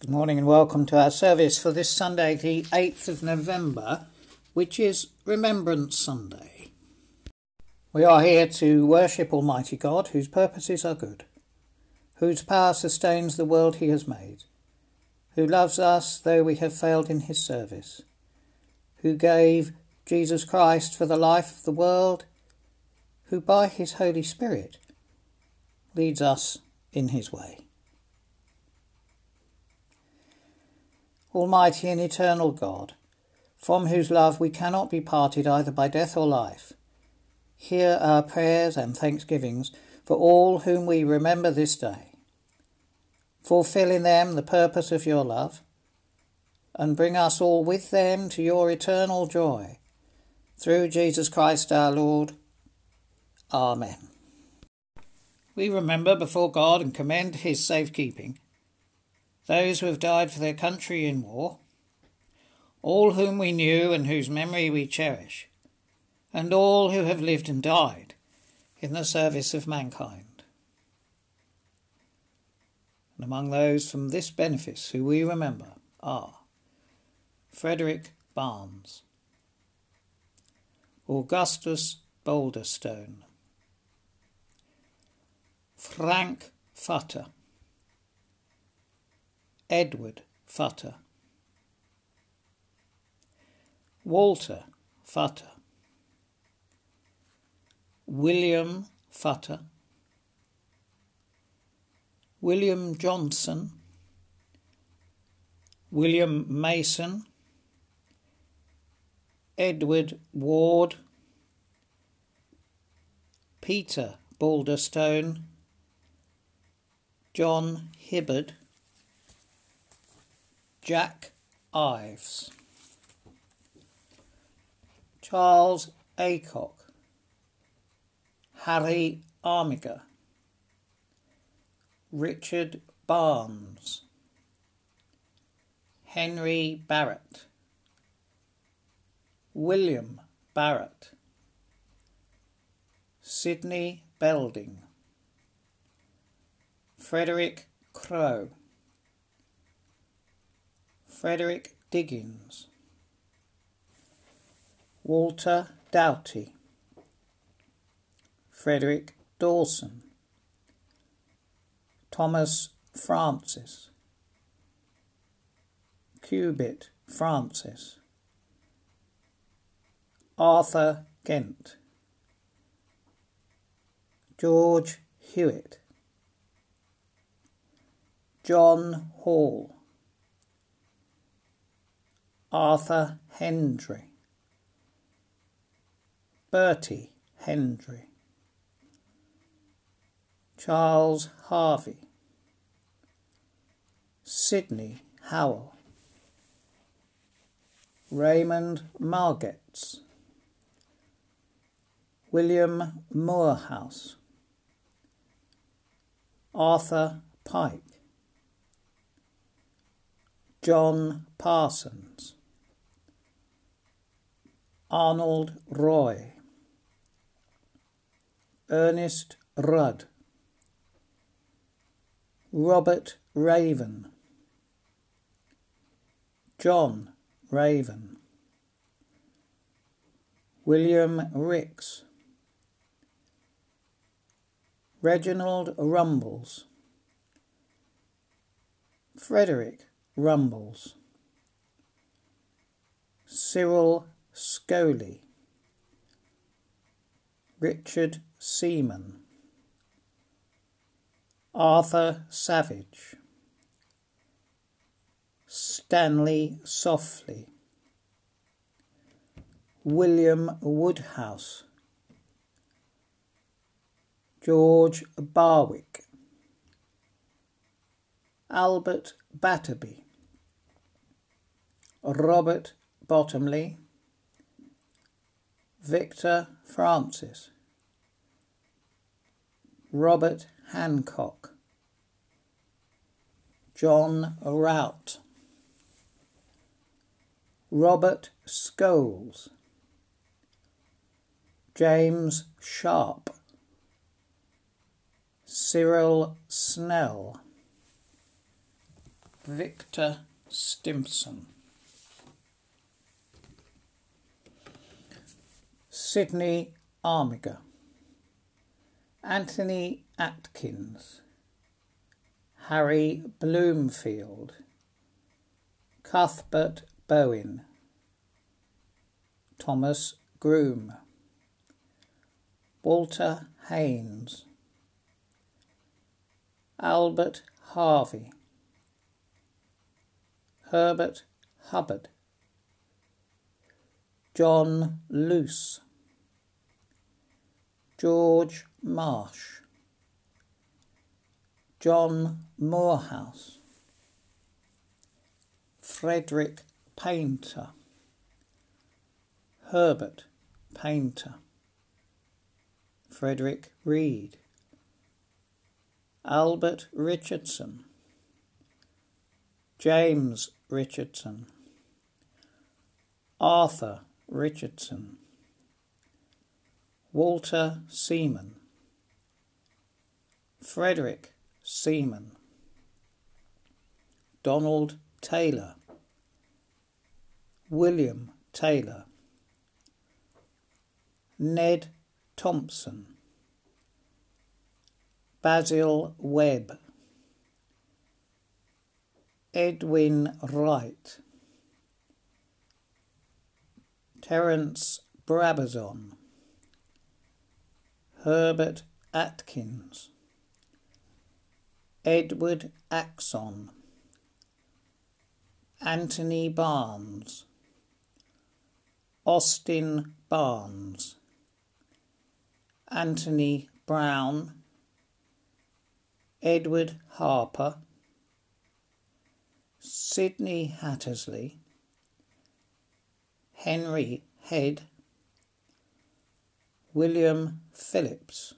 Good morning and welcome to our service for this Sunday, the 8th of November, which is Remembrance Sunday. We are here to worship Almighty God, whose purposes are good, whose power sustains the world he has made, who loves us though we have failed in his service, who gave Jesus Christ for the life of the world, who by his Holy Spirit leads us in his way. Almighty and eternal God, from whose love we cannot be parted either by death or life, hear our prayers and thanksgivings for all whom we remember this day. Fulfill in them the purpose of your love, and bring us all with them to your eternal joy. Through Jesus Christ our Lord. Amen. We remember before God and commend his safekeeping those who have died for their country in war, all whom we knew and whose memory we cherish, and all who have lived and died in the service of mankind. And among those from this benefice who we remember are Frederick Barnes, Augustus Boulderstone, Frank Futter, Edward Futter, Walter Futter, William Futter, William Johnson, William Mason, Edward Ward, Peter Balderstone, John Hibbard, Jack Ives, Charles Aycock, Harry Armiger, Richard Barnes, Henry Barrett, William Barrett, Sidney Belding, Frederick Crow, Frederick Diggins, Walter Doughty, Frederick Dawson, Thomas Francis, Cubit Francis, Arthur Kent, George Hewitt, John Hall, Arthur Hendry, Bertie Hendry, Charles Harvey, Sidney Howell, Raymond Margetts, William Moorhouse, Arthur Pike, John Parsons, Arnold Roy, Ernest Rudd, Robert Raven, John Raven, William Ricks, Reginald Rumbles, Frederick Rumbles, Cyril Scoley, Richard Seaman, Arthur Savage, Stanley Softly, William Woodhouse, George Barwick, Albert Batterby, Robert Bottomley, Victor Francis, Robert Hancock, John Rout, Robert Scholes, James Sharp, Cyril Snell, Victor Stimson. Sydney Armiger. Anthony Atkins. Harry Bloomfield. Cuthbert Bowen. Thomas Groom. Walter Haynes. Albert Harvey. Herbert Hubbard. John Luce. George Marsh. John Morehouse. Frederick Painter. Herbert Painter. Frederick Reed. Albert Richardson. James Richardson. Arthur Richardson. Walter Seaman. Frederick Seaman. Donald Taylor. William Taylor. Ned Thompson. Basil Webb. Edwin Wright. Terence Brabazon. Herbert Atkins. Edward Axon. Anthony Barnes. Austin Barnes. Anthony Brown, Edward Harper, Sidney Hattersley, Henry Head, William Phillips,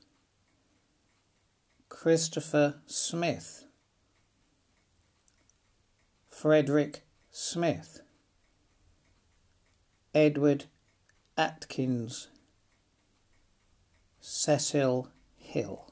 Christopher Smith, Frederick Smith, Edward Atkins Cecil Hill.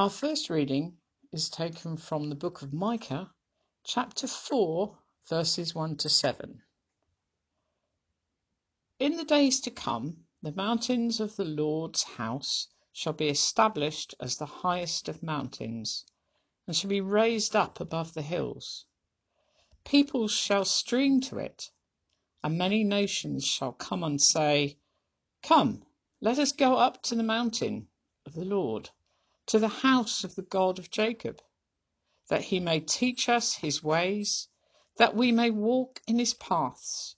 Our first reading is taken from the book of Micah, chapter 4, verses 1 to 7. In the days to come, the mountains of the Lord's house shall be established as the highest of mountains, and shall be raised up above the hills. Peoples shall stream to it, and many nations shall come and say, Come, let us go up to the mountain of the Lord to the house of the God of Jacob, that he may teach us his ways, that we may walk in his paths.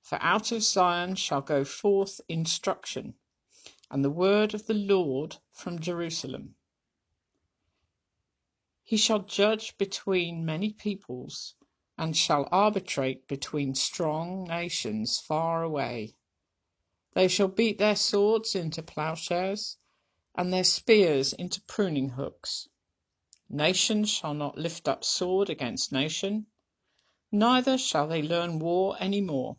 For out of Zion shall go forth instruction, and the word of the Lord from Jerusalem. He shall judge between many peoples, and shall arbitrate between strong nations far away. They shall beat their swords into plowshares and their spears into pruning hooks. Nation shall not lift up sword against nation, neither shall they learn war any more.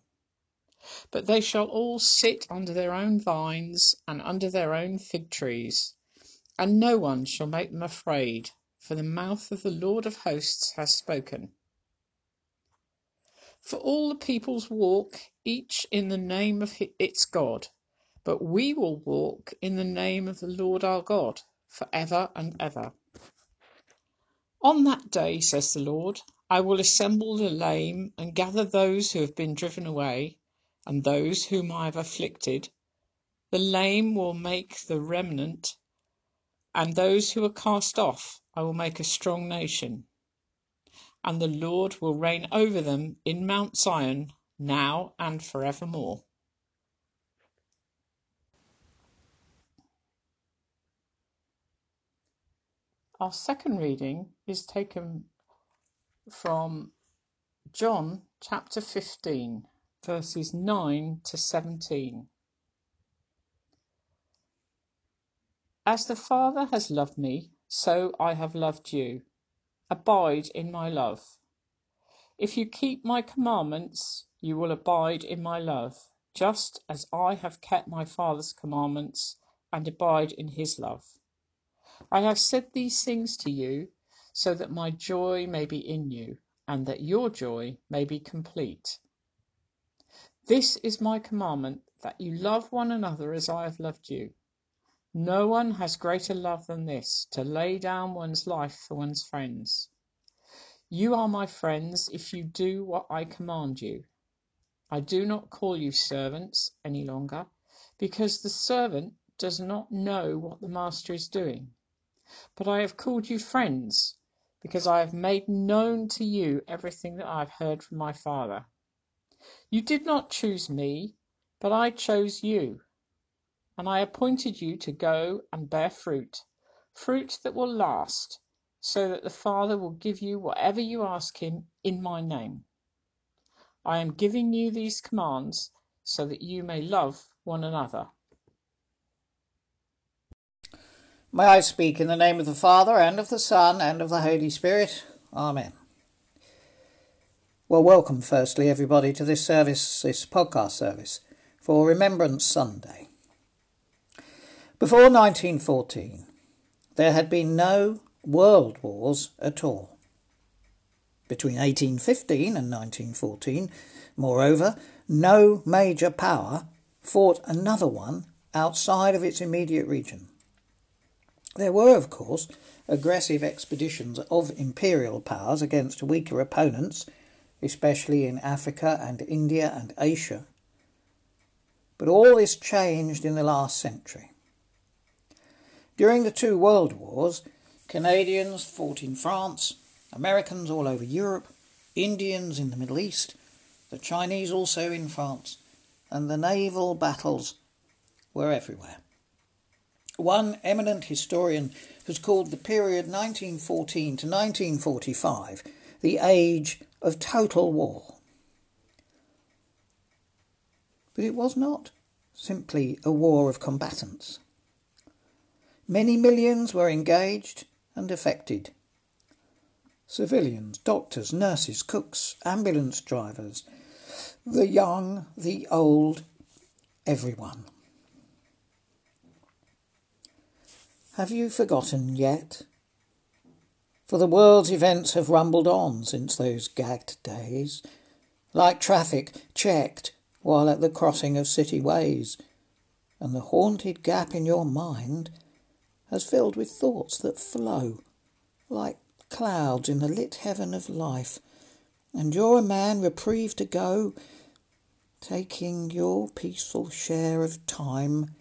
But they shall all sit under their own vines and under their own fig trees, and no one shall make them afraid, for the mouth of the Lord of hosts has spoken. For all the peoples walk, each in the name of its God but we will walk in the name of the Lord our God for ever and ever. On that day, says the Lord, I will assemble the lame and gather those who have been driven away, and those whom I have afflicted. The lame will make the remnant, and those who are cast off I will make a strong nation. And the Lord will reign over them in Mount Zion now and forevermore. Our second reading is taken from John chapter 15, verses 9 to 17. As the Father has loved me, so I have loved you. Abide in my love. If you keep my commandments, you will abide in my love, just as I have kept my Father's commandments and abide in his love. I have said these things to you, so that my joy may be in you, and that your joy may be complete. This is my commandment, that you love one another as I have loved you. No one has greater love than this, to lay down one's life for one's friends. You are my friends if you do what I command you. I do not call you servants any longer, because the servant does not know what the master is doing. But I have called you friends, because I have made known to you everything that I have heard from my Father. You did not choose me, but I chose you, and I appointed you to go and bear fruit, fruit that will last, so that the Father will give you whatever you ask him in my name. I am giving you these commands so that you may love one another. May I speak in the name of the Father, and of the Son, and of the Holy Spirit. Amen. Well, welcome, firstly, everybody, to this service, this podcast service for Remembrance Sunday. Before 1914, there had been no world wars at all. Between 1815 and 1914, moreover, no major power fought another one outside of its immediate region. There were, of course, aggressive expeditions of imperial powers against weaker opponents, especially in Africa and India and Asia. But all this changed in the last century. During the two world wars, Canadians fought in France, Americans all over Europe, Indians in the Middle East, the Chinese also in France, and the naval battles were everywhere. One eminent historian has called the period 1914 to 1945 the age of total war. But it was not simply a war of combatants. Many millions were engaged and affected. Civilians, doctors, nurses, cooks, ambulance drivers, the young, the old, everyone. Have you forgotten yet? For the world's events have rumbled on since those gagged days, like traffic checked while at the crossing of city ways, and the haunted gap in your mind has filled with thoughts that flow like clouds in the lit heaven of life, and you're a man reprieved to go, taking your peaceful share of time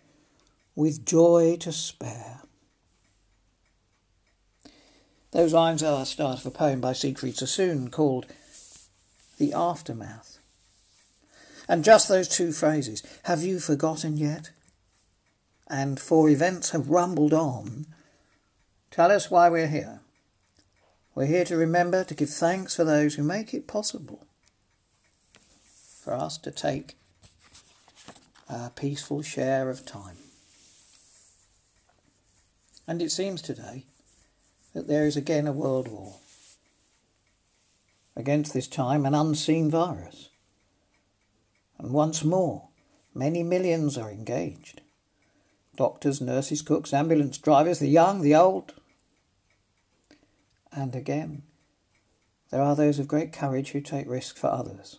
with joy to spare. Those lines are the start of a poem by Siegfried Sassoon called The Aftermath. And just those two phrases, have you forgotten yet? And for events have rumbled on, tell us why we're here. We're here to remember to give thanks for those who make it possible for us to take our peaceful share of time. And it seems today that there is again a world war. Against this time, an unseen virus. And once more, many millions are engaged. Doctors, nurses, cooks, ambulance drivers, the young, the old. And again, there are those of great courage who take risks for others.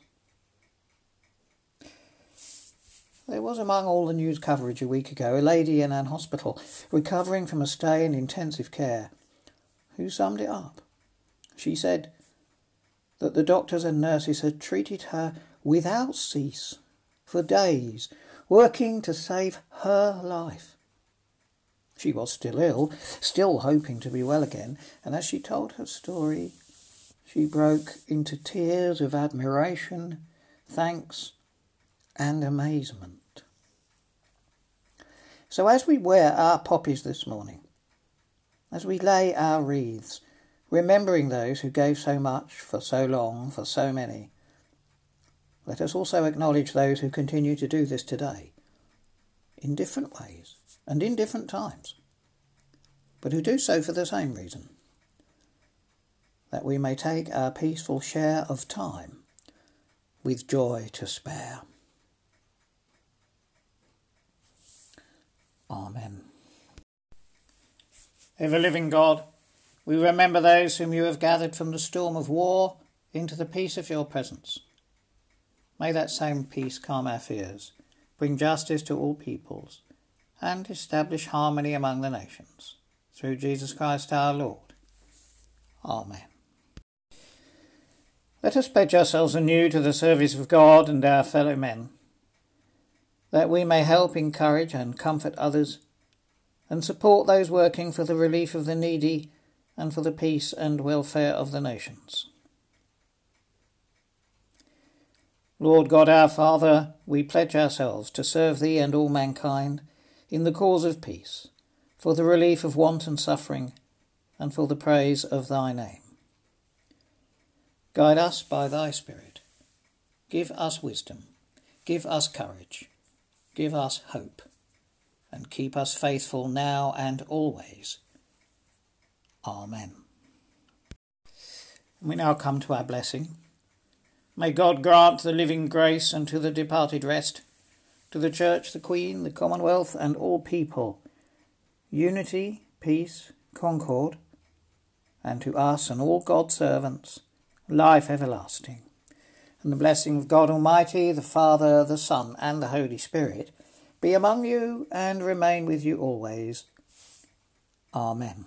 There was among all the news coverage a week ago a lady in an hospital recovering from a stay in intensive care who summed it up. She said that the doctors and nurses had treated her without cease for days, working to save her life. She was still ill, still hoping to be well again, and as she told her story, she broke into tears of admiration, thanks, and amazement. So, as we wear our poppies this morning, as we lay our wreaths, remembering those who gave so much for so long for so many, let us also acknowledge those who continue to do this today, in different ways and in different times, but who do so for the same reason that we may take our peaceful share of time with joy to spare. Amen. Ever living God, we remember those whom you have gathered from the storm of war into the peace of your presence. May that same peace calm our fears, bring justice to all peoples, and establish harmony among the nations. Through Jesus Christ our Lord. Amen. Let us pledge ourselves anew to the service of God and our fellow men, that we may help, encourage, and comfort others, and support those working for the relief of the needy and for the peace and welfare of the nations. Lord God our Father, we pledge ourselves to serve Thee and all mankind in the cause of peace, for the relief of want and suffering, and for the praise of Thy name. Guide us by thy Spirit. Give us wisdom. Give us courage. Give us hope. And keep us faithful now and always. Amen. We now come to our blessing. May God grant the living grace and to the departed rest, to the Church, the Queen, the Commonwealth, and all people, unity, peace, concord, and to us and all God's servants, life everlasting. And the blessing of God Almighty, the Father, the Son, and the Holy Spirit be among you and remain with you always. Amen.